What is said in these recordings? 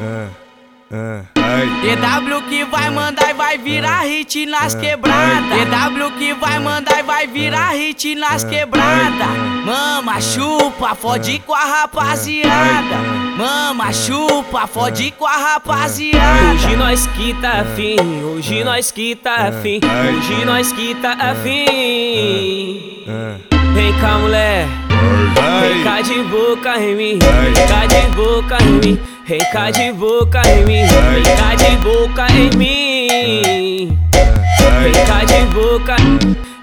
É, é. Ah, DW que vai mandar e vai virar é. hit nas quebradas. DW que vai mandar e vai virar hit nas quebradas. Mama, chupa, fode com a rapaziada. Mama, chupa, fode com a rapaziada. Hoje nós que tá afim, hoje nós que tá afim, hoje nós que tá afim. Vem cá, mulher, vem cá de boca em mim, vem cá de boca em mim vem cá de boca em mim, vem cá de boca em mim. Vem cá de boca,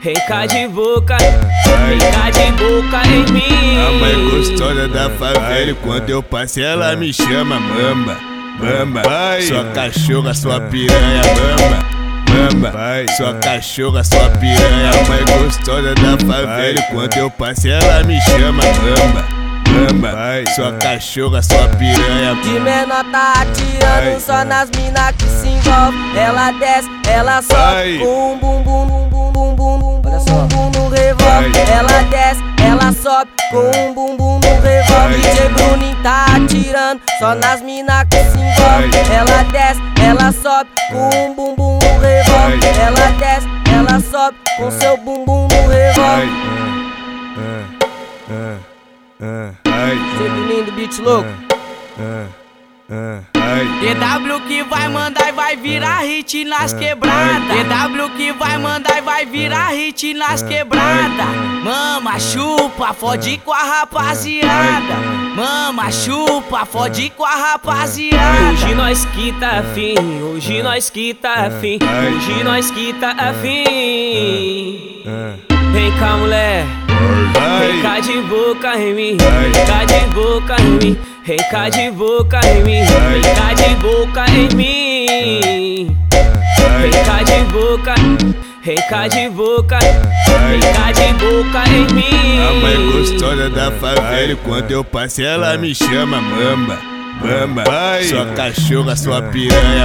vem cá de boca, vem cá de boca em mim. A mãe gostosa da favela, quando eu passo ela me chama mamba, mamba. Sua cachorra, sua piranha, mamba. Mamba, sua cachorra, sua piranha, mãe gostosa da favela. Quando eu passo ela me chama mamba, mamba. Sua cachorra, sua piranha. De menor tá atirando só nas mina que se envolve. Ela desce, ela sobe com um bum bum bum bum bum bum bum bum bum no revólver. Ela desce, ela sobe com um bum bum no revólver. DJ Bruninho tá atirando só nas mina que se envolve. Ela desce, ela sobe com um bum bum no revólver. Ela desce, ela sobe com seu bumbum no revólver. Sempre lindo, beat louco. DW que vai mandar e vai virar hit nas quebradas. DW que vai mandar e vai virar hit nas quebradas. Mama, chupa, fode com a rapaziada. Mama, chupa, fode com a rapaziada. Hoje nós que tá afim, hoje nós que tá afim, hoje nós que tá afim. Vem cá, mulher. Cá de boca em mim, cá de boca em mim, cá de boca em mim, cá de boca em mim. Cá de boca, cá de boca, cá de boca em mim. A mãe gostosa da favela, quando eu passo ela me chama mamba, mamba. Sua cachorra, sua piranha,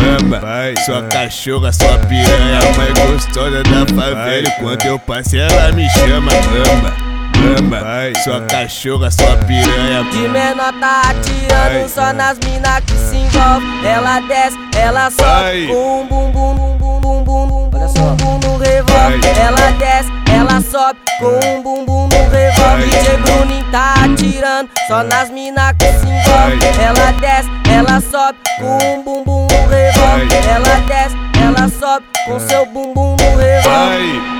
mamba. Mamba, sua cachorra, sua piranha, mãe gostosa da favela. E quando eu passo ela me chama mamba, mamba. Sua cachorra, sua piranha. De menor tá atirando só nas mina que se envolve. Ela desce, ela sobe com um bum bum bum bum bum bum bum bum bum sobe com um bum bum no revólver. DJ Bruninho tá atirando só nas mina que se envolve. Ela desce, ela sobe com um bum bum no revólver. Ela desce, ela sobe com seu bumbum no revólver.